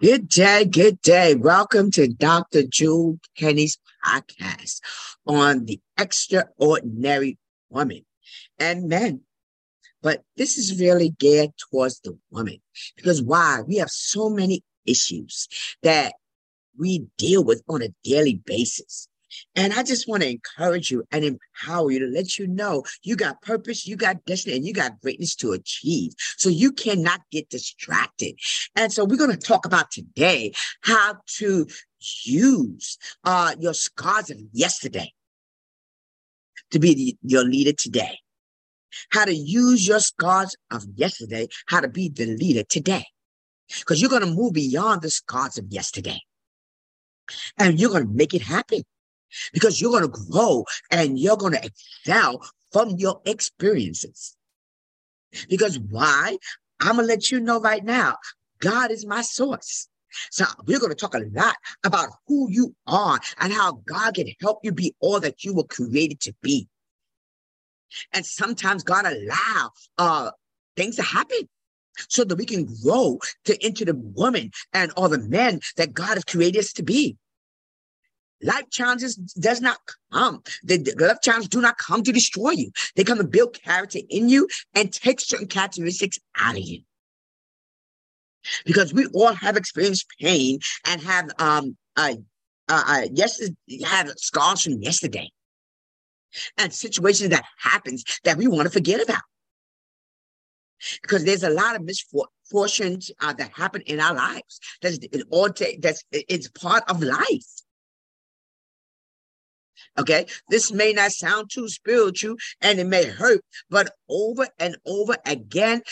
Good day, good day. Welcome to Dr. Jewel Penny's podcast on the extraordinary woman and men. But this is really geared towards the woman because why? We have so many issues that we deal with on a daily basis. And I just want to encourage you and empower you to let you know you got purpose, you got destiny, and you got greatness to achieve. So you cannot get distracted. And so we're going to talk about today how to use uh, your scars of yesterday to be the, your leader today. How to use your scars of yesterday, how to be the leader today. Because you're going to move beyond the scars of yesterday. And you're going to make it happen because you're going to grow and you're going to excel from your experiences. Because why? I'm going to let you know right now God is my source. So we're going to talk a lot about who you are and how God can help you be all that you were created to be. And sometimes God allow uh, things to happen so that we can grow to into the woman and all the men that God has created us to be. Life challenges does not come. The, life challenges do not come to destroy you. They come to build character in you and take certain characteristics out of you. Because we all have experienced pain and have um uh, uh, uh yes have scars from yesterday and situations that happens that we want to forget about. Because there's a lot of misfortunes uh, that happen in our lives. That's it all. T- that's it's part of life. Okay. This may not sound too spiritual and it may hurt, but over and over again,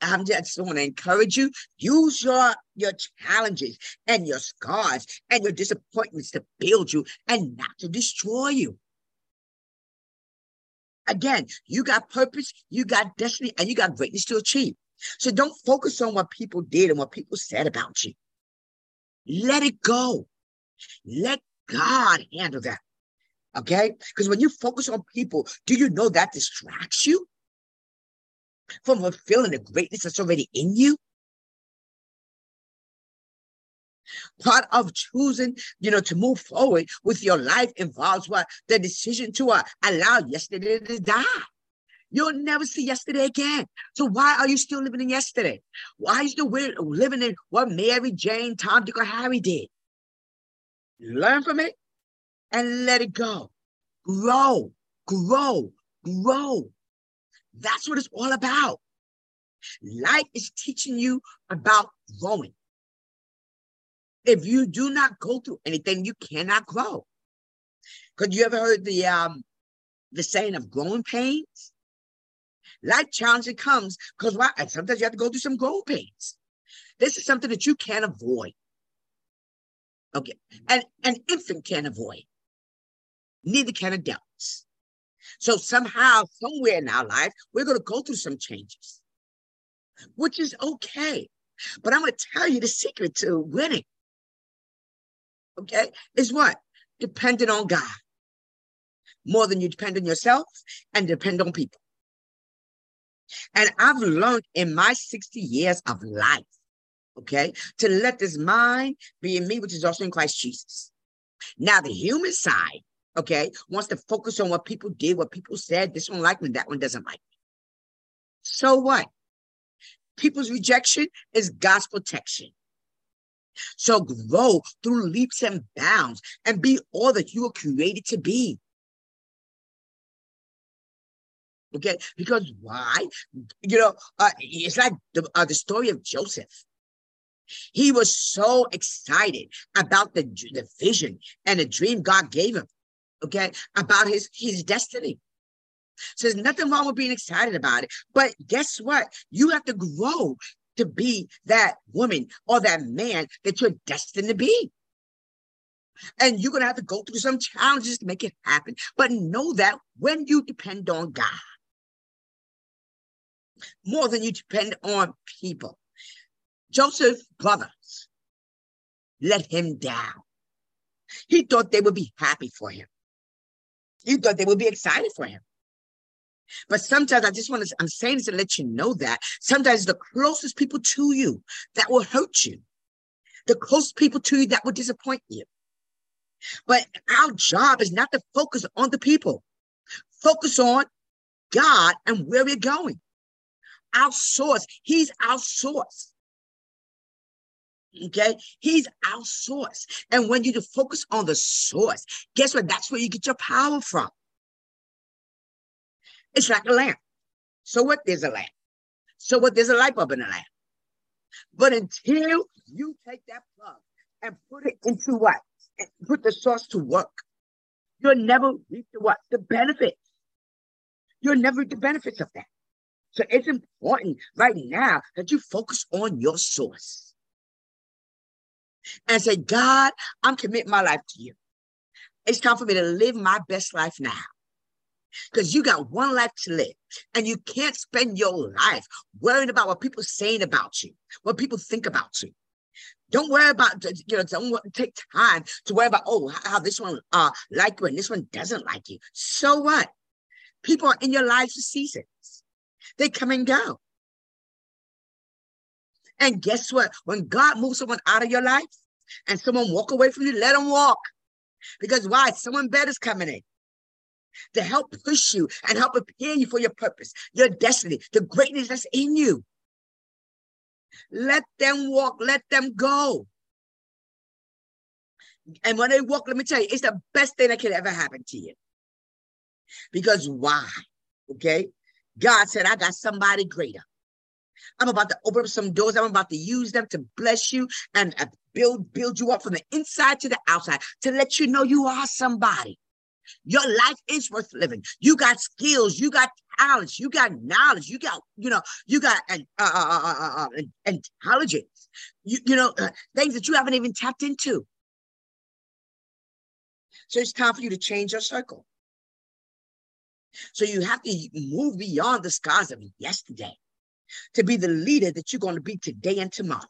I'm just want to encourage you, use your, your challenges and your scars and your disappointments to build you and not to destroy you. Again, you got purpose, you got destiny, and you got greatness to achieve. So don't focus on what people did and what people said about you. Let it go. Let God handle that. Okay? Because when you focus on people, do you know that distracts you from fulfilling the greatness that's already in you? Part of choosing, you know, to move forward with your life involves what? The decision to uh, allow yesterday to die. You'll never see yesterday again. So why are you still living in yesterday? Why are you still living in what Mary, Jane, Tom, Dick, or Harry did? Learn from it and let it go. Grow, grow, grow. That's what it's all about. Life is teaching you about growing. If you do not go through anything, you cannot grow. Because you ever heard the um the saying of growing pains? Life challenge comes because why? Sometimes you have to go through some growing pains. This is something that you can't avoid. Okay. And an infant can't avoid neither can adults. So somehow, somewhere in our life, we're going to go through some changes, which is okay. But I'm going to tell you the secret to winning. Okay, is what? Dependent on God. More than you depend on yourself and depend on people. And I've learned in my 60 years of life, okay, to let this mind be in me, which is also in Christ Jesus. Now, the human side okay, wants to focus on what people did, what people said. This one like me, that one doesn't like me. So what? People's rejection is God's protection. So grow through leaps and bounds and be all that you were created to be. Okay, because why? You know, uh, it's like the, uh, the story of Joseph. He was so excited about the, the vision and the dream God gave him okay, about his his destiny. So there's nothing wrong with being excited about it. But guess what? You have to grow to be that woman or that man that you're destined to be. And you're going to have to go through some challenges to make it happen. But know that when you depend on God, more than you depend on people, Joseph's brothers let him down. He thought they would be happy for him. You thought they would be excited for him. But sometimes I just want to, I'm saying this to let you know that sometimes the closest people to you that will hurt you. the close people to you that will disappoint you. But our job is not to focus on the people. Focus on God and where we're going. Our source. He's our source. Okay, he's our source. And when you focus on the source, guess what? That's where you get your power from. It's like a lamp. So what? There's a lamp. So what? There's a light bulb in the lamp. But until you take that plug and put it into what? And put the source to work, you'll never reap the what? The benefits. You'll never reap the benefits of that. So it's important right now that you focus on your source and say, God, I'm committing my life to you. It's time for me to live my best life now. Because you got one life to live, and you can't spend your life worrying about what people saying about you, what people think about you. Don't worry about you know. Don't take time to worry about oh how this one uh like you and this one doesn't like you. So what? People are in your lives for seasons. They come and go. And guess what? When God moves someone out of your life and someone walk away from you, let them walk. Because why? Someone better is coming in to help push you and help prepare you for your purpose, your destiny, the greatness that's in you. Let them walk, let them go. And when they walk, let me tell you, it's the best thing that could ever happen to you. Because why? Okay. God said, I got somebody greater. I'm about to open up some doors. I'm about to use them to bless you and uh, build build you up from the inside to the outside to let you know you are somebody. Your life is worth living. You got skills, you got talents, you got knowledge, you got you know you got uh, uh, uh, uh intelligence. You you know things that you haven't even tapped into. So it's time for you to change your circle. So you have to move beyond the scars of yesterday to be the leader that you're going to be today and tomorrow.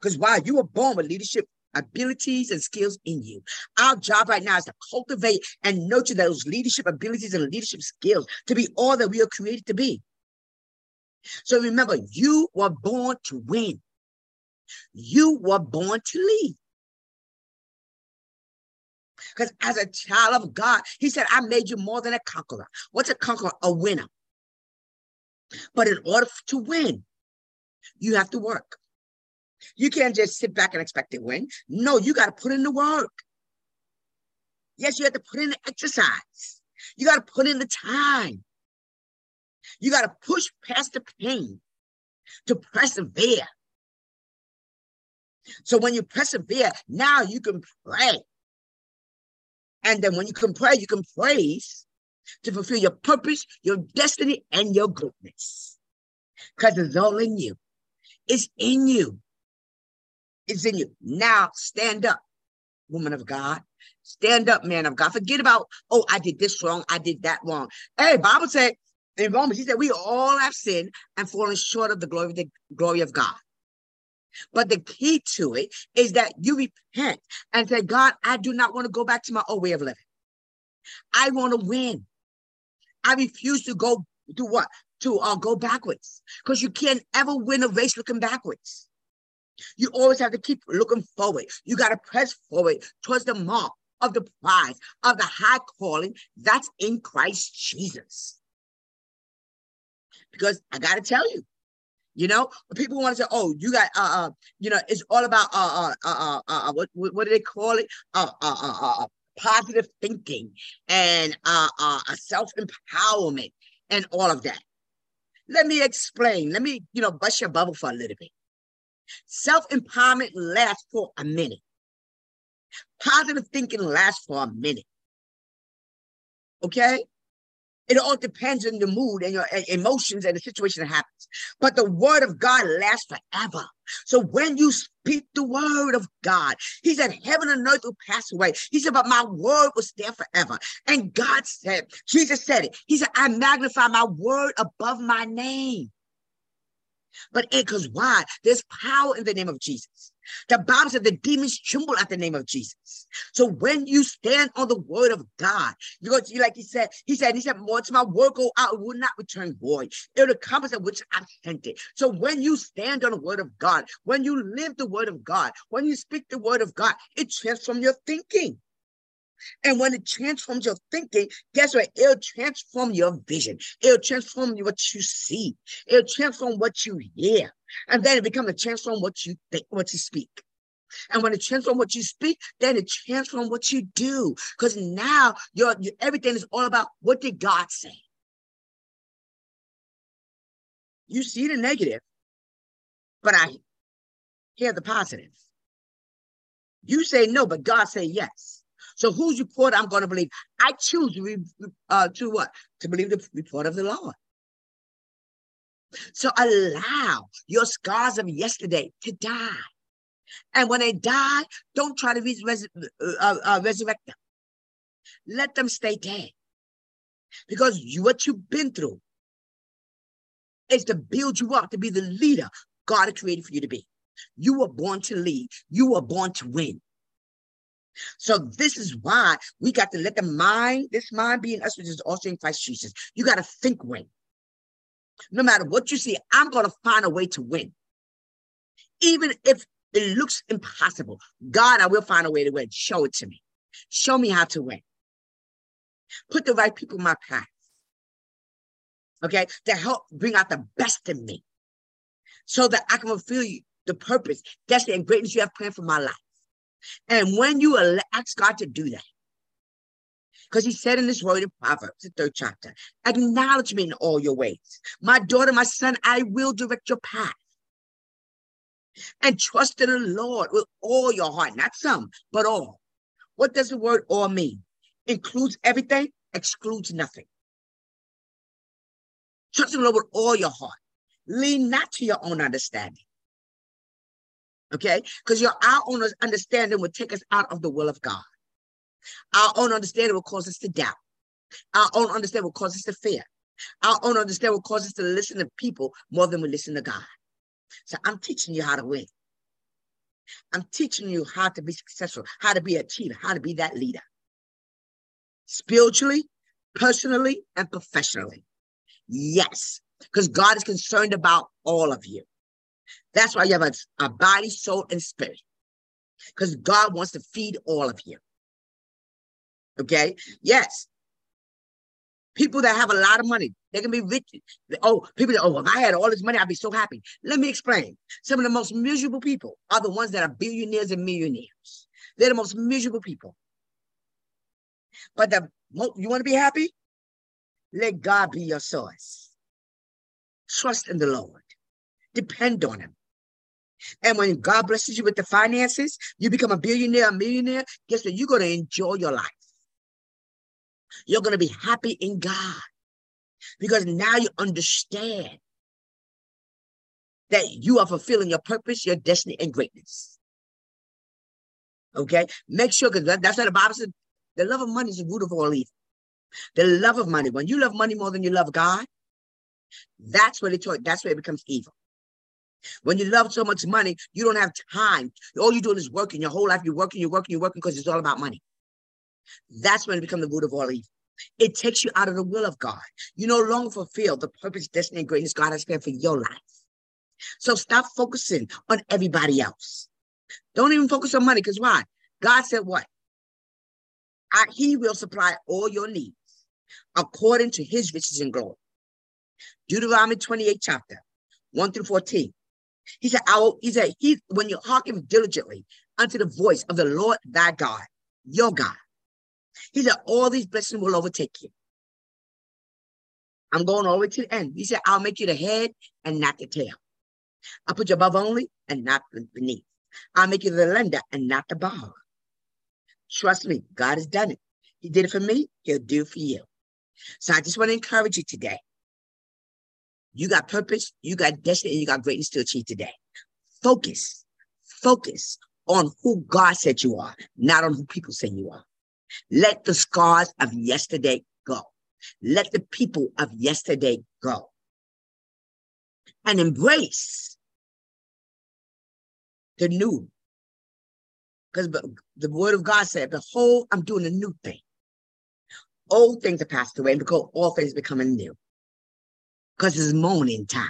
Because while you were born with leadership abilities and skills in you, our job right now is to cultivate and nurture those leadership abilities and leadership skills to be all that we are created to be. So remember, you were born to win. You were born to lead. Because as a child of God, he said, I made you more than a conqueror. What's a conqueror? A winner. But in order to win, you have to work. You can't just sit back and expect to win. No, you got to put in the work. Yes, you have to put in the exercise. You got to put in the time. You got to push past the pain to persevere. So when you persevere, now you can pray. And then when you can pray, you can praise to fulfill your purpose, your destiny, and your greatness. Because it's all in you. It's in you. It's in you. Now stand up, woman of God. Stand up, man of God. Forget about, oh, I did this wrong. I did that wrong. Hey, Bible said in Romans, he said, we all have sinned and fallen short of the glory of the glory of God. But the key to it is that you repent and say, God, I do not want to go back to my old way of living. I want to win. I refuse to go to what? To uh, go backwards. Because you can't ever win a race looking backwards. You always have to keep looking forward. You got to press forward towards the mark of the prize of the high calling that's in Christ Jesus. Because I got to tell you, you know, people want to say, "Oh, you got, uh, uh you know, it's all about, uh, uh, uh, uh, uh what, what do they call it? Uh, uh, uh, uh positive thinking and uh, uh, self empowerment and all of that. Let me explain. Let me, you know, bust your bubble for a little bit. Self empowerment lasts for a minute. Positive thinking lasts for a minute. Okay? It all depends on the mood and your emotions and the situation that happens. But the word of God lasts forever. So when you speak the word of God, he said, heaven and earth will pass away. He said, but my word will stand forever. And God said, Jesus said it. He said, I magnify my word above my name. But it because why? There's power in the name of Jesus. The Bible said the demons tremble at the name of Jesus. So when you stand on the word of God, going to, like he said, he said, he said, once my word go out, it will not return void. It will accomplish that which I sent it. So when you stand on the word of God, when you live the word of God, when you speak the word of God, it transforms your thinking. And when it transforms your thinking, guess what? It'll transform your vision. It'll transform what you see. It'll transform what you hear. And then it becomes a transform what you think, what you speak. And when it transforms what you speak, then it transforms what you do. Because now your, your everything is all about what did God say? You see the negative, but I hear the positive. You say no, but God say yes. So whose report I'm going to believe? I choose uh, to what? To believe the report of the Lord. So allow your scars of yesterday to die. And when they die, don't try to res- uh, uh, resurrect them. Let them stay dead. Because you, what you've been through is to build you up to be the leader God created for you to be. You were born to lead. You were born to win. So this is why we got to let the mind, this mind be in us, which is also in Christ Jesus. You got to think win. No matter what you see, I'm going to find a way to win. Even if it looks impossible, God, I will find a way to win. Show it to me. Show me how to win. Put the right people in my path. Okay, to help bring out the best in me so that I can fulfill you, the purpose, destiny, and greatness you have planned for my life. And when you ask God to do that, because he said in this word in Proverbs, the third chapter, acknowledge me in all your ways. My daughter, my son, I will direct your path. And trust in the Lord with all your heart, not some, but all. What does the word all mean? Includes everything, excludes nothing. Trust in the Lord with all your heart. Lean not to your own understanding. Okay? Because your our own understanding will take us out of the will of God. Our own understanding will cause us to doubt. Our own understanding will cause us to fear. Our own understanding will cause us to listen to people more than we listen to God. So I'm teaching you how to win. I'm teaching you how to be successful, how to be a achiever, how to be that leader. Spiritually, personally, and professionally. Yes, because God is concerned about all of you. That's why you have a, a body, soul, and spirit. Because God wants to feed all of you. Okay? Yes. People that have a lot of money, they can be rich. Oh, people that, oh, if I had all this money, I'd be so happy. Let me explain. Some of the most miserable people are the ones that are billionaires and millionaires. They're the most miserable people. But the you want to be happy? Let God be your source. Trust in the Lord. Depend on him. And when God blesses you with the finances, you become a billionaire, a millionaire, guess what? You're going to enjoy your life. You're going to be happy in God because now you understand that you are fulfilling your purpose, your destiny, and greatness. Okay? Make sure, because that's what the Bible says the love of money is the root of all evil. The love of money, when you love money more than you love God, that's what it that's where it becomes evil. When you love so much money, you don't have time. All you're doing is working. Your whole life, you're working, you're working, you're working because it's all about money. That's when it becomes the root of all evil. It takes you out of the will of God. You no longer fulfill the purpose, destiny, and greatness God has planned for your life. So stop focusing on everybody else. Don't even focus on money because why? God said what? I, he will supply all your needs according to his riches and glory. Deuteronomy 28 chapter 1 through 14. He said, I will, he said, he, when you hearken diligently unto the voice of the Lord thy God, your God, he said, all these blessings will overtake you. I'm going all the way to the end. He said, I'll make you the head and not the tail. I'll put you above only and not beneath. I'll make you the lender and not the borrower. Trust me, God has done it. He did it for me, he'll do it for you. So I just want to encourage you today. You got purpose, you got destiny, and you got greatness to achieve today. Focus, focus on who God said you are, not on who people say you are. Let the scars of yesterday go. Let the people of yesterday go. And embrace the new. Because the word of God said, Behold, I'm doing a new thing. Old things are passed away, and because all things becoming new. Because it's morning time.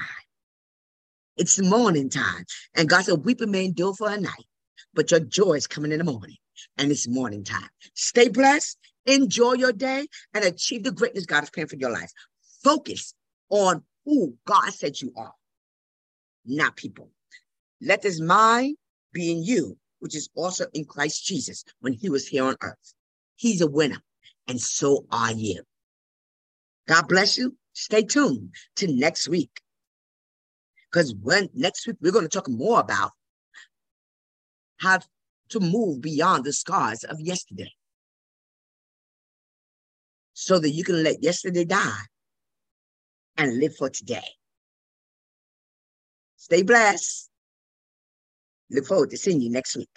It's morning time. And God said, Weeping may endure for a night, but your joy is coming in the morning. And it's morning time. Stay blessed, enjoy your day, and achieve the greatness God has planned for your life. Focus on who God said you are, not people. Let this mind be in you, which is also in Christ Jesus when he was here on earth. He's a winner, and so are you. God bless you. Stay tuned to next week. Because when next week we're going to talk more about how to move beyond the scars of yesterday. So that you can let yesterday die and live for today. Stay blessed. Look forward to seeing you next week.